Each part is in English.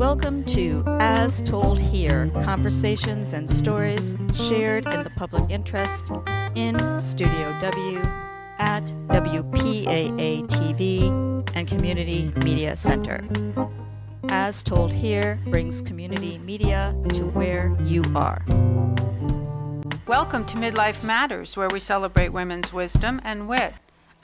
Welcome to As Told Here Conversations and Stories Shared in the Public Interest in Studio W at WPAA TV and Community Media Center. As Told Here brings community media to where you are. Welcome to Midlife Matters, where we celebrate women's wisdom and wit.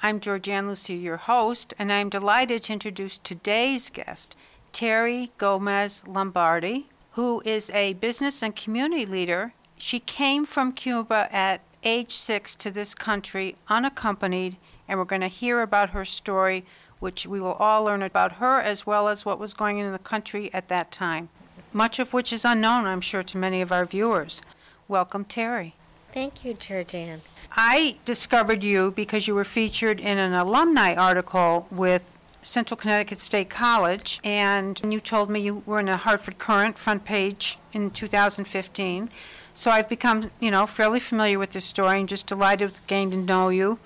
I'm Georgianne Lucy, your host, and I'm delighted to introduce today's guest, Terry Gomez Lombardi, who is a business and community leader. She came from Cuba at age six to this country unaccompanied, and we're going to hear about her story, which we will all learn about her as well as what was going on in the country at that time, much of which is unknown, I'm sure, to many of our viewers. Welcome, Terry. Thank you, Georgianne. I discovered you because you were featured in an alumni article with Central Connecticut State College, and you told me you were in a Hartford Courant front page in 2015. So I've become, you know, fairly familiar with this story and just delighted with getting to know you.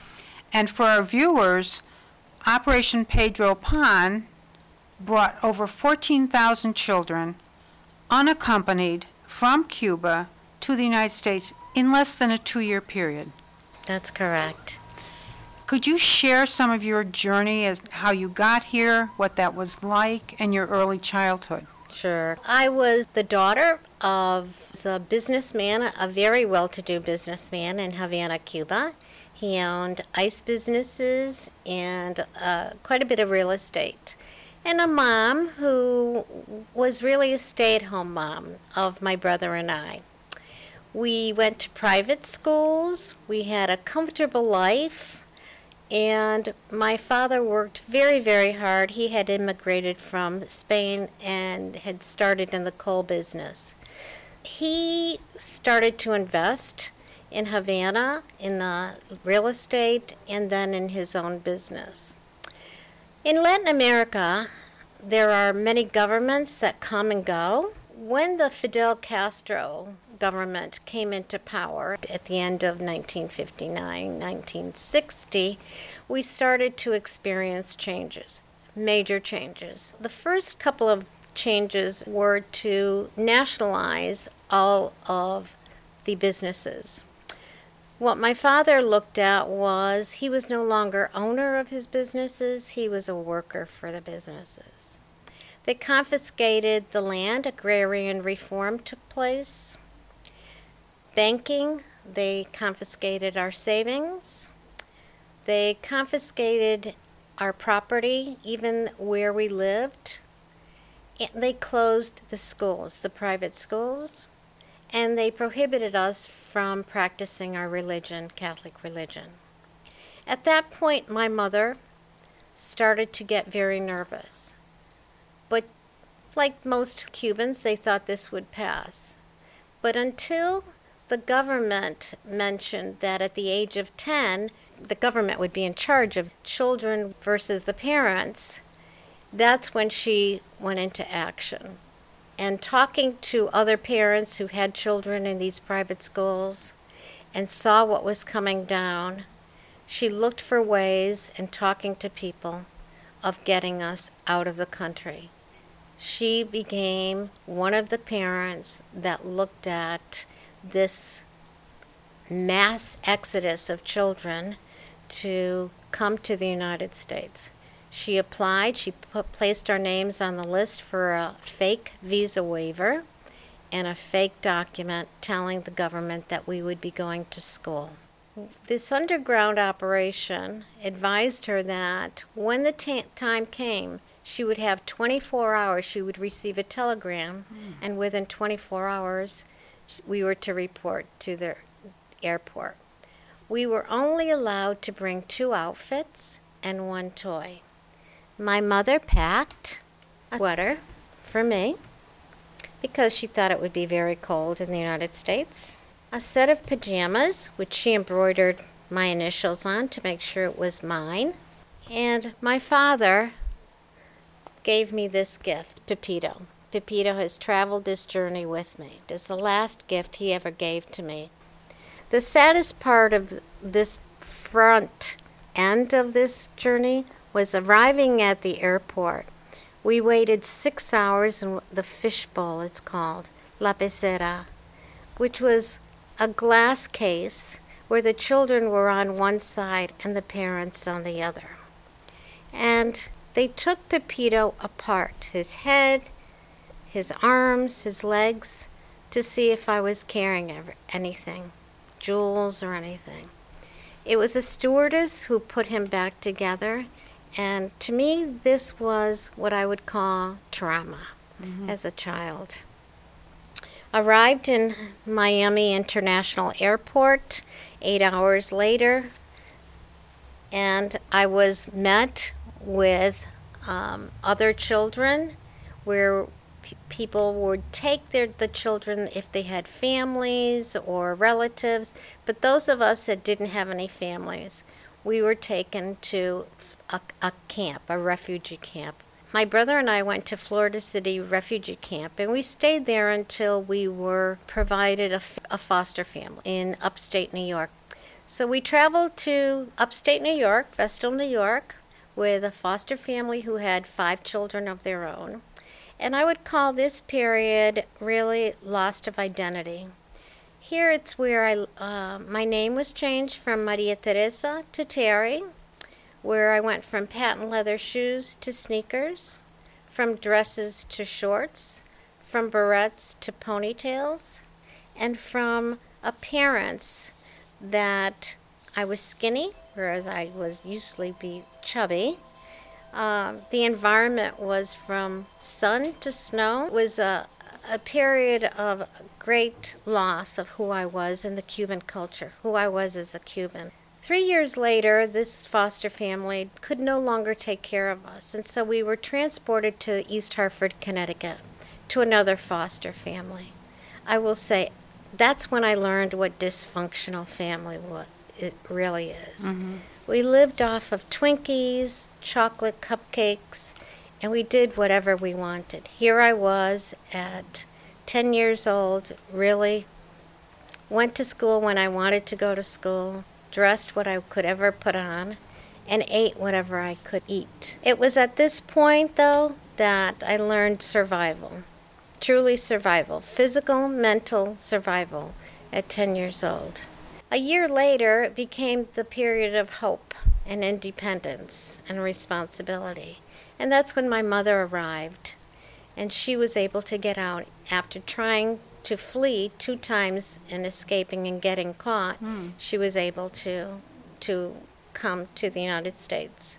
And for our viewers, Operation Pedro Pan brought over 14,000 children unaccompanied from Cuba to the United States in less than a two year period. That's correct. Could you share some of your journey as how you got here, what that was like, and your early childhood? Sure. I was the daughter of a businessman, a very well to do businessman in Havana, Cuba. He owned ice businesses and uh, quite a bit of real estate. And a mom who was really a stay at home mom of my brother and I. We went to private schools, we had a comfortable life. And my father worked very, very hard. He had immigrated from Spain and had started in the coal business. He started to invest in Havana in the real estate and then in his own business. In Latin America, there are many governments that come and go. When the Fidel Castro government came into power at the end of 1959, 1960, we started to experience changes, major changes. The first couple of changes were to nationalize all of the businesses. What my father looked at was he was no longer owner of his businesses, he was a worker for the businesses. They confiscated the land, agrarian reform took place. Banking, they confiscated our savings. They confiscated our property, even where we lived. And they closed the schools, the private schools, and they prohibited us from practicing our religion, Catholic religion. At that point, my mother started to get very nervous. But like most Cubans, they thought this would pass. But until the government mentioned that at the age of 10, the government would be in charge of children versus the parents, that's when she went into action. And talking to other parents who had children in these private schools and saw what was coming down, she looked for ways and talking to people of getting us out of the country. She became one of the parents that looked at this mass exodus of children to come to the United States. She applied, she put, placed our names on the list for a fake visa waiver and a fake document telling the government that we would be going to school. This underground operation advised her that when the t- time came, she would have 24 hours, she would receive a telegram, mm. and within 24 hours, we were to report to the airport. We were only allowed to bring two outfits and one toy. My mother packed a sweater for me because she thought it would be very cold in the United States, a set of pajamas, which she embroidered my initials on to make sure it was mine, and my father gave me this gift, Pepito. Pepito has traveled this journey with me. It is the last gift he ever gave to me. The saddest part of this front end of this journey was arriving at the airport We waited six hours in the fishbowl, it's called, La Pecera, which was a glass case where the children were on one side and the parents on the other. And they took Pepito apart his head, his arms, his legs to see if I was carrying ever, anything, jewels or anything. It was a stewardess who put him back together, and to me, this was what I would call trauma as a child. Arrived in Miami International Airport eight hours later, and I was met with um, other children where people would take their the children if they had families or relatives but those of us that didn't have any families we were taken to a, a camp a refugee camp my brother and I went to Florida City refugee camp and we stayed there until we were provided a, a foster family in upstate New York so we traveled to upstate New York, Vestal, New York, with a foster family who had five children of their own. And I would call this period really lost of identity. Here it's where I, uh, my name was changed from Maria Teresa to Terry, where I went from patent leather shoes to sneakers, from dresses to shorts, from barrettes to ponytails, and from appearance that I was skinny, whereas I was usually be chubby. Um, the environment was from sun to snow. It was a, a period of great loss of who I was in the Cuban culture, who I was as a Cuban. Three years later, this foster family could no longer take care of us, and so we were transported to East Hartford, Connecticut, to another foster family. I will say that's when I learned what dysfunctional family what it really is. We lived off of Twinkies, chocolate cupcakes, and we did whatever we wanted. Here I was at 10 years old, really went to school when I wanted to go to school, dressed what I could ever put on, and ate whatever I could eat. It was at this point, though, that I learned survival truly survival, physical, mental survival at 10 years old. A year later, it became the period of hope and independence and responsibility. And that's when my mother arrived. And she was able to get out after trying to flee two times and escaping and getting caught. Hmm. She was able to, to come to the United States.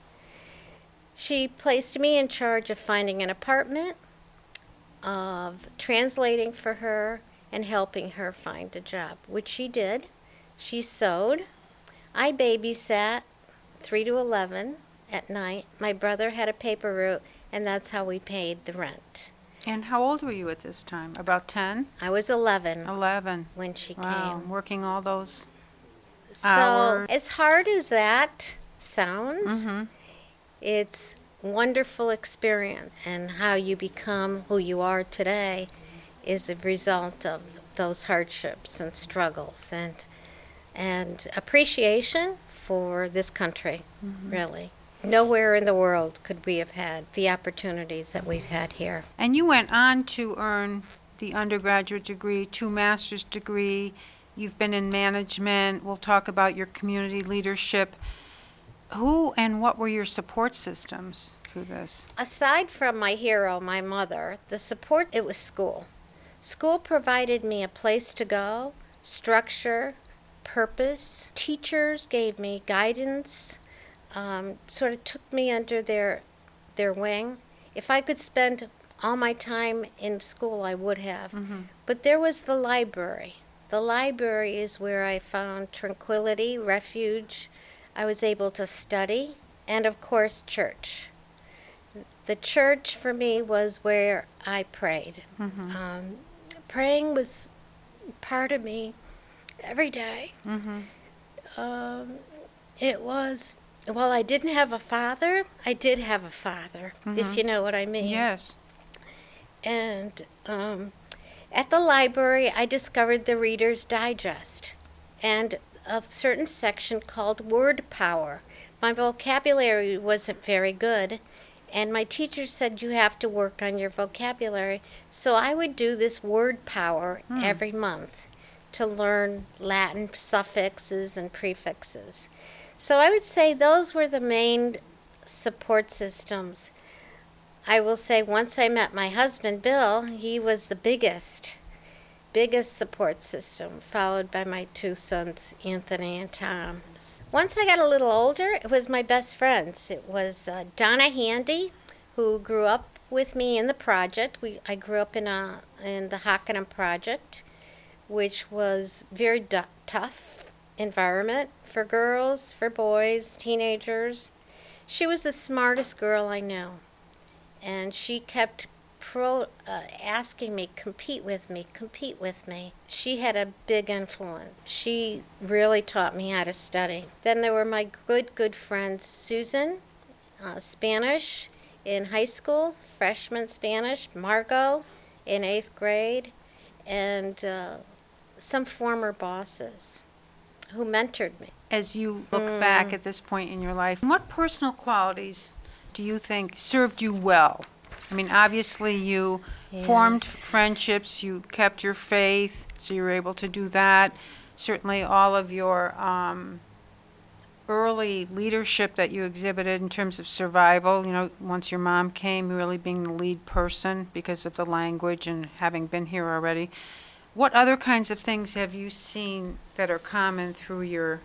She placed me in charge of finding an apartment, of translating for her, and helping her find a job, which she did. She sewed. I babysat 3 to 11 at night. My brother had a paper route, and that's how we paid the rent. And how old were you at this time? About 10? I was 11 11. when she Wow, came. working all those. So, hours. as hard as that sounds, Mm-hmm. it's wonderful experience and how you become who you are today is a result of those hardships and struggles and and appreciation for this country mm-hmm. really nowhere in the world could we have had the opportunities that we've had here And you went on to earn the undergraduate degree, two master's degree. You've been in management. We'll talk about your community leadership. Who and what were your support systems through this? aside from my hero, my mother, the support it was school. School provided me a place to go, structure, purpose. Teachers gave me guidance, um, sort of took me under their their wing. If I could spend all my time in school, I would have. But there was the library. The library is where I found tranquility, refuge. I was able to study, and of course, church the church for me was where I prayed. Um, praying was part of me every day. Um, it was, well, I didn't have a father. I did have a father, if you know what I mean. Yes. And um, at the library, I discovered the Reader's Digest and a certain section called Word Power. My vocabulary wasn't very good, And my teacher said you have to work on your vocabulary. So I would do this word power every month to learn Latin suffixes and prefixes. So I would say those were the main support systems. I will say once I met my husband, Bill, he was the biggest, biggest support system, followed by my two sons, Anthony and Tom. Once I got a little older, it was my best friends. It was uh, Donna Handy, who grew up with me in the project. We, I grew up in, a, in the Hockanum project, which was very tough environment for girls, for boys, teenagers. She was the smartest girl I knew. And she kept pro uh, asking me compete with me compete with me. She had a big influence. She really taught me how to study. Then there were my good good friends susan uh, spanish in high school freshman spanish margot in eighth grade and uh, some former bosses who mentored me As you look back at this point in your life, what personal qualities do you think served you well? I mean, obviously, you formed friendships, you kept your faith, so you were able to do that. Certainly, all of your um, early leadership that you exhibited in terms of survival, you know, once your mom came, really being the lead person because of the language and having been here already. What other kinds of things have you seen that are common through your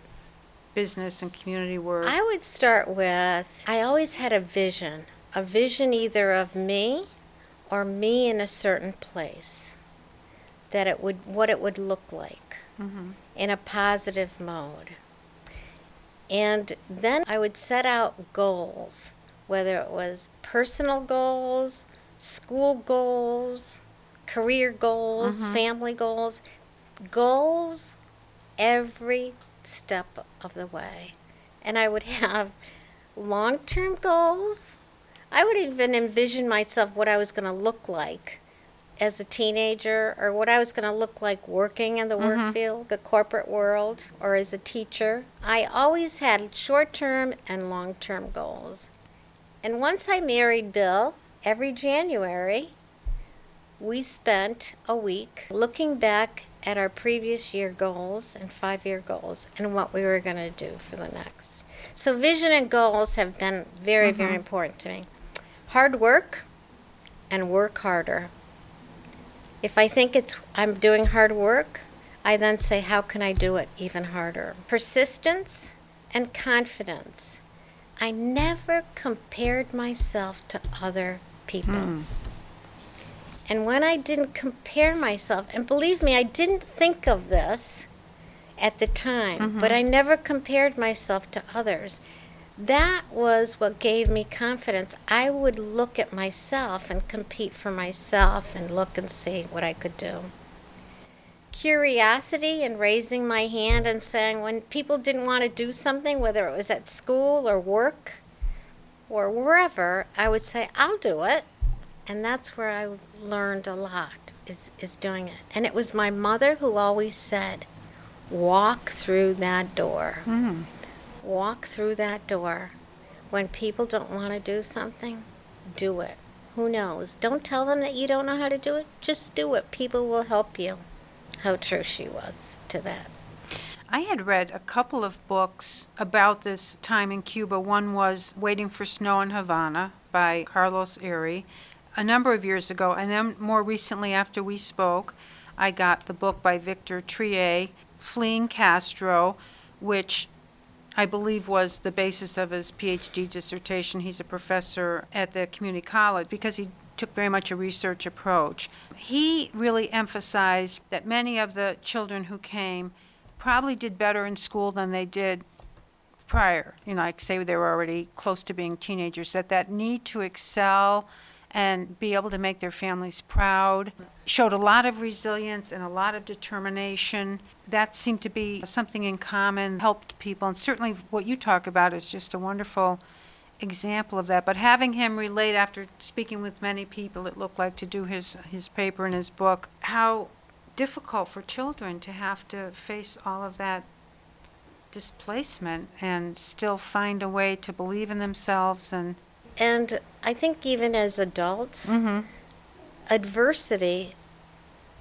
business and community work? I would start with I always had a vision, a vision either of me or me in a certain place that it would what it would look like mm-hmm. in a positive mode. And then I would set out goals, whether it was personal goals, school goals, career goals, mm-hmm. family goals, goals every step of the way. And I would have long term goals. I would even envision myself what I was going to look like as a teenager or what I was going to look like working in the work mm-hmm. field, the corporate world, or as a teacher. I always had short term and long term goals. And once I married Bill, every January, we spent a week looking back at our previous year goals and five year goals and what we were going to do for the next. So, vision and goals have been very, very mm-hmm. important to me. Hard work and work harder. If I think it's I'm doing hard work, I then say how can I do it even harder? Persistence and confidence. I never compared myself to other people. Mm. And when I didn't compare myself, and believe me, I didn't think of this at the time, mm-hmm. but I never compared myself to others. That was what gave me confidence. I would look at myself and compete for myself and look and see what I could do. Curiosity and raising my hand and saying when people didn't want to do something, whether it was at school or work or wherever, I would say, I'll do it and that's where I learned a lot is is doing it. And it was my mother who always said, "Walk through that door. Mm. Walk through that door. When people don't want to do something, do it. Who knows? Don't tell them that you don't know how to do it. Just do it. People will help you." How true she was to that. I had read a couple of books about this time in Cuba. One was Waiting for Snow in Havana by Carlos Eire a number of years ago. And then more recently, after we spoke, I got the book by Victor Triay, Fleeing Castro, which I believe was the basis of his PhD dissertation. He's a professor at the community college because he took very much a research approach. He really emphasized that many of the children who came probably did better in school than they did prior. You know, like say they were already close to being teenagers, that that need to excel and be able to make their families proud showed a lot of resilience and a lot of determination. That seemed to be something in common, helped people, and certainly what you talk about is just a wonderful example of that. But having him relate after speaking with many people, it looked like to do his, his paper and his book, how difficult for children to have to face all of that displacement and still find a way to believe in themselves and And I think even as adults, Mm-hmm. adversity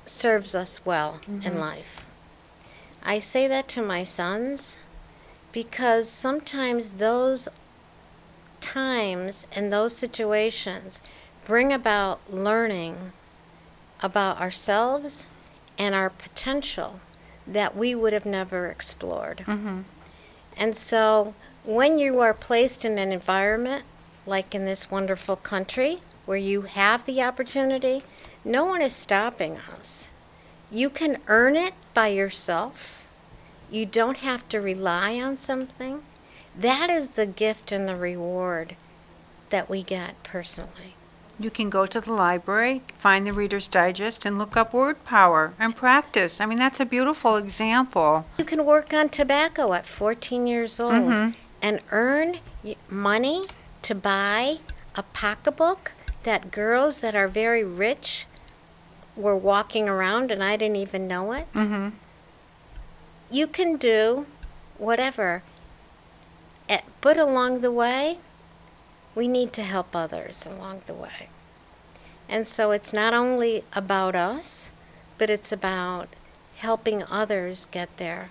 serves us well Mm-hmm. in life. I say that to my sons because sometimes those times and those situations bring about learning about ourselves and our potential that we would have never explored. Mm-hmm. And so when you are placed in an environment like in this wonderful country where you have the opportunity, no one is stopping us. You can earn it by yourself. You don't have to rely on something. That is the gift and the reward that we get personally. You can go to the library, find the Reader's Digest, and look up word power and practice. I mean, that's a beautiful example. You can work on tobacco at 14 years old Mhm. and earn money to buy a pocketbook that girls that are very rich were walking around and I didn't even know it. Mm-hmm. You can do whatever. Eh, But along the way, we need to help others along the way. And so it's not only about us, but it's about helping others get there.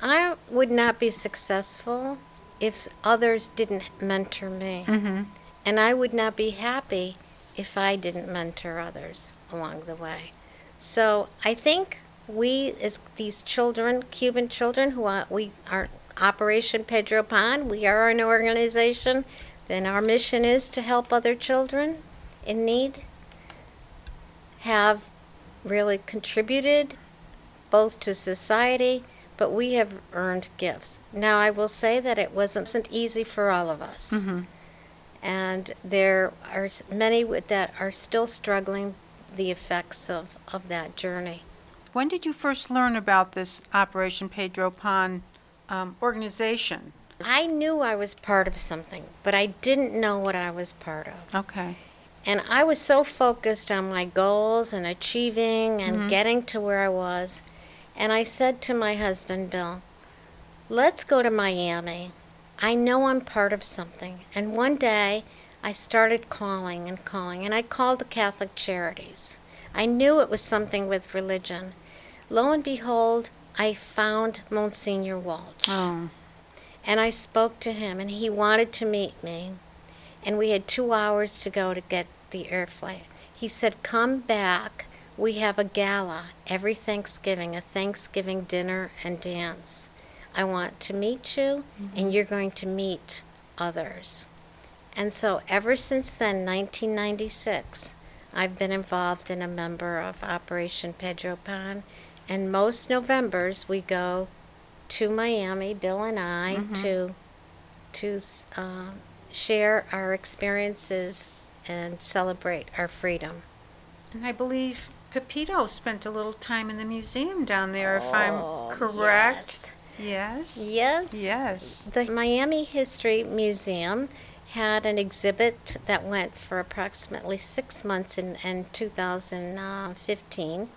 I would not be successful if others didn't mentor me. Mm-hmm. And I would not be happy if I didn't mentor others along the way. So I think we, as these children, Cuban children, who are, we are Operation Pedro Pan, we are an organization, then our mission is to help other children in need, have really contributed both to society, but we have earned gifts. Now, I will say that it wasn't easy for all of us. Mm-hmm. And there are many that are still struggling the effects of, of that journey. When did you first learn about this Operation Pedro Pan um, organization? I knew I was part of something, but I didn't know what I was part of. Okay. And I was so focused on my goals and achieving and getting to where I was. And I said to my husband, Bill, let's go to Miami. I know I'm part of something. And one day I started calling and calling, and I called the Catholic Charities. I knew it was something with religion. Lo and behold, I found Monsignor Walsh. Oh. And I spoke to him, and he wanted to meet me. And we had two hours to go to get the air flight. He said, Come back. We have a gala every Thanksgiving, a Thanksgiving dinner and dance. I want to meet you, and you're going to meet others. And so, ever since then, 1996, I've been involved in a member of Operation Pedro Pan. And most Novembers, we go to Miami, Bill and I, to to uh, share our experiences and celebrate our freedom. And I believe Pepito spent a little time in the museum down there, if Oh, I'm correct. Yes. Yes. Yes. The Miami History Museum had an exhibit that went for approximately six months in, in 2015.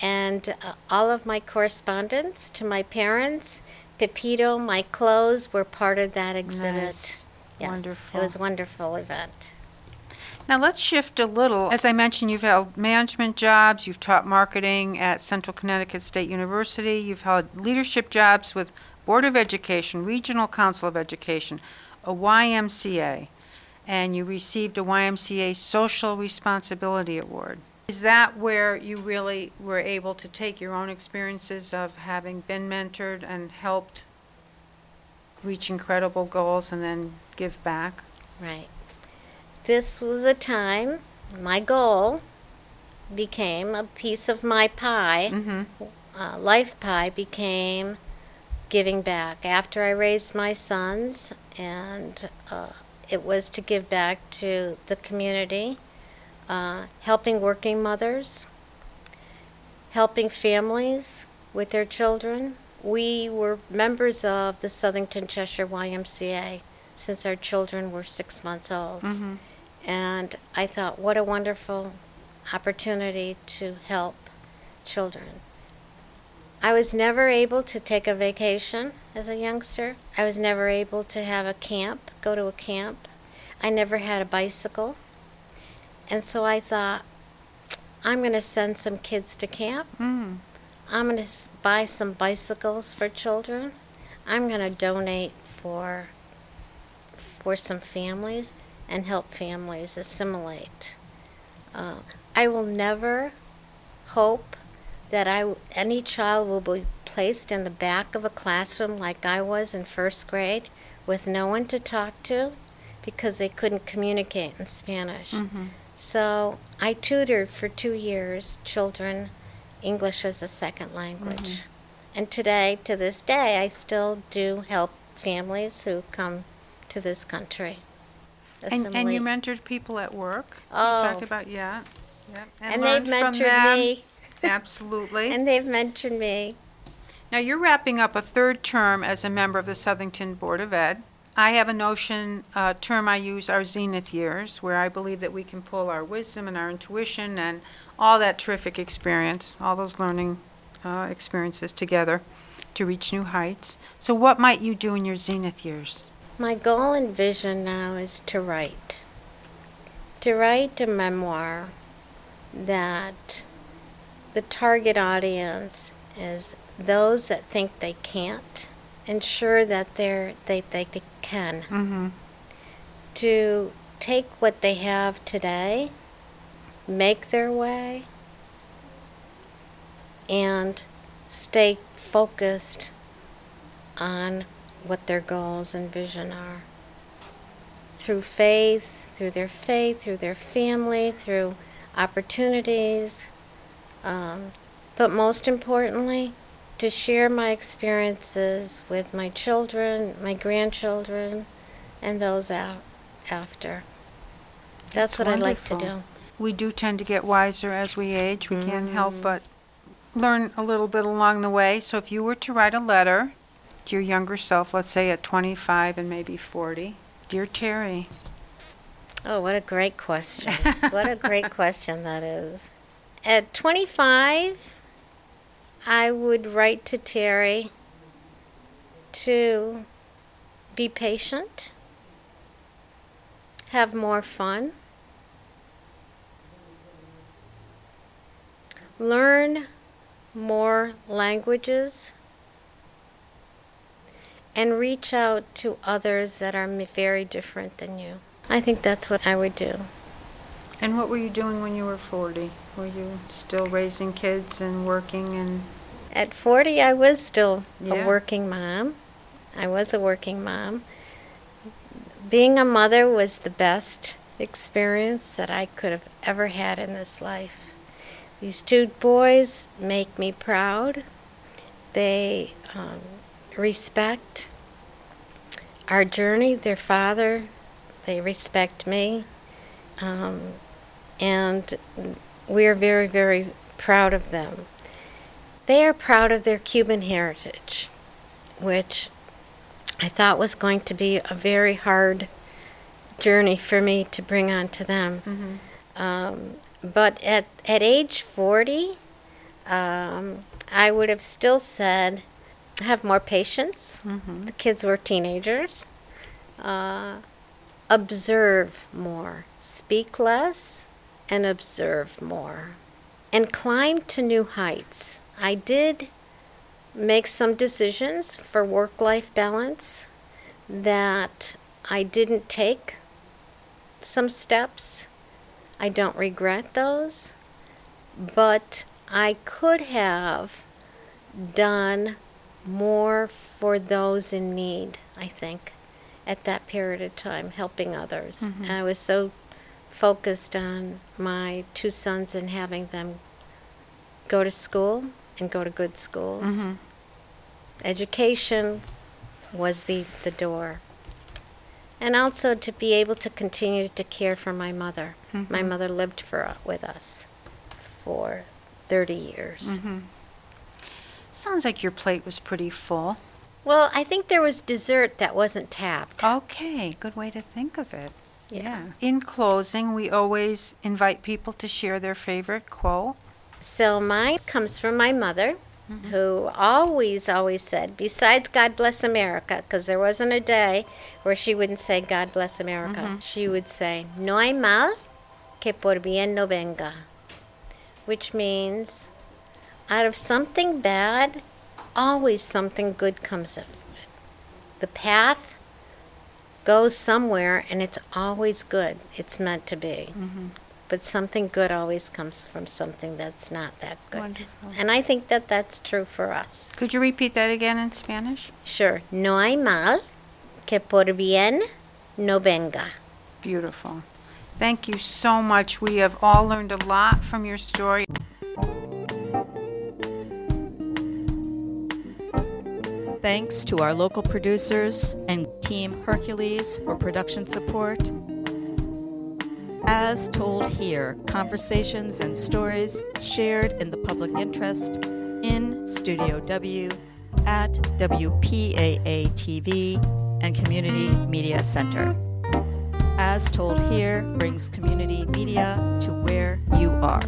And uh, all of my correspondence to my parents, Pepito, my clothes were part of that exhibit. Nice. Yes, Wonderful. It was a wonderful event. Now let's shift a little. As I mentioned, you've held management jobs, you've taught marketing at Central Connecticut State University, you've held leadership jobs with Board of Education, Regional Council of Education, a YMCA, and you received a YMCA Social Responsibility Award. Is that where you really were able to take your own experiences of having been mentored and helped reach incredible goals and then give back? Right. This was a time, my goal became a piece of my pie. Mm-hmm. Uh, life pie became giving back. After I raised my sons, and uh, it was to give back to the community, uh, helping working mothers, helping families with their children. We were members of the Southington Cheshire YMCA since our children were six months old. Mm-hmm. And I thought, what a wonderful opportunity to help children. I was never able to take a vacation as a youngster. I was never able to have a camp, go to a camp. I never had a bicycle. And so I thought, I'm going to send some kids to camp. Mm. I'm going to buy some bicycles for children. I'm going to donate for for some families and help families assimilate. Uh, I will never hope that I any child will be placed in the back of a classroom like I was in first grade with no one to talk to because they couldn't communicate in Spanish. Mm-hmm. So I tutored for two years children English as a second language. And today, to this day, I still do help families who come to this country. And, and you mentored people at work. Oh. You talked about yeah, yeah. and they've learned from mentored them. me. Absolutely. And they've mentored me. Now, you're wrapping up a third term as a member of the Southington Board of Ed. I have a notion, uh, term I use, our zenith years, where I believe that we can pull our wisdom and our intuition and all that terrific experience, all those learning uh, experiences together to reach new heights. So, what might you do in your zenith years? My goal and vision now is to write. To write a memoir that the target audience is those that think they can't, ensure that they're, they, they, they can. Mm-hmm. To take what they have today, make their way, and stay focused on what their goals and vision are. Through faith, through their faith, through their family, through opportunities, um, but most importantly, to share my experiences with my children, my grandchildren, and those out after. That's, That's what I like to do. We do tend to get wiser as we age. We can't help Mm. but learn a little bit along the way. So, if you were to write a letter to your younger self, let's say at 25 and maybe 40, Dear Terry, Oh, what a great question. what a great question that is. At 25, I would write to Terry to be patient, have more fun, learn more languages, and reach out to others that are very different than you. I think that's what I would do. and what were you doing when you were 40? Were you still raising kids and working and At 40, I was still Yeah. a working mom. I was a working mom. Being a mother was the best experience that I could have ever had in this life. These two boys make me proud. They um, respect our journey, their father. They respect me. Um, and we're very, very proud of them. They are proud of their Cuban heritage, which I thought was going to be a very hard journey for me to bring on to them. Um, but at, at age 40, um, I would have still said, have more patience. The kids were teenagers. Uh, observe more, speak less, and observe more. And climb to new heights. I did make some decisions for work life balance that I didn't take some steps. I don't regret those, but I could have done more for those in need, I think, at that period of time, helping others. Mm-hmm. And I was so focused on my two sons and having them go to school and go to good schools. Mm-hmm. Education was the, the door. And also to be able to continue to care for my mother. My mm-hmm. mother lived for with us for 30 years. Sounds like your plate was pretty full. Well, I think there was dessert that wasn't tapped. Okay, good way to think of it. Yeah. In closing, we always invite people to share their favorite quote. So mine comes from my mother. Mm-hmm. who always, always said, besides God bless America, because there wasn't a day where she wouldn't say God bless America, mm-hmm. she would say, No hay mal que por bien no venga, which means out of something bad, always something good comes of it. The path goes somewhere and it's always good. It's meant to be. Mm-hmm. But something good always comes from something that's not that good. Wonderful. And I think that that's true for us. Could you repeat that again in Spanish? Sure. No hay mal que por bien no venga. Beautiful. Thank you so much. We have all learned a lot from your story. Thanks to our local producers and Team Hercules for production support. As told here, conversations and stories shared in the public interest in Studio W at WPAA TV and Community Media Center. As told here brings community media to where you are.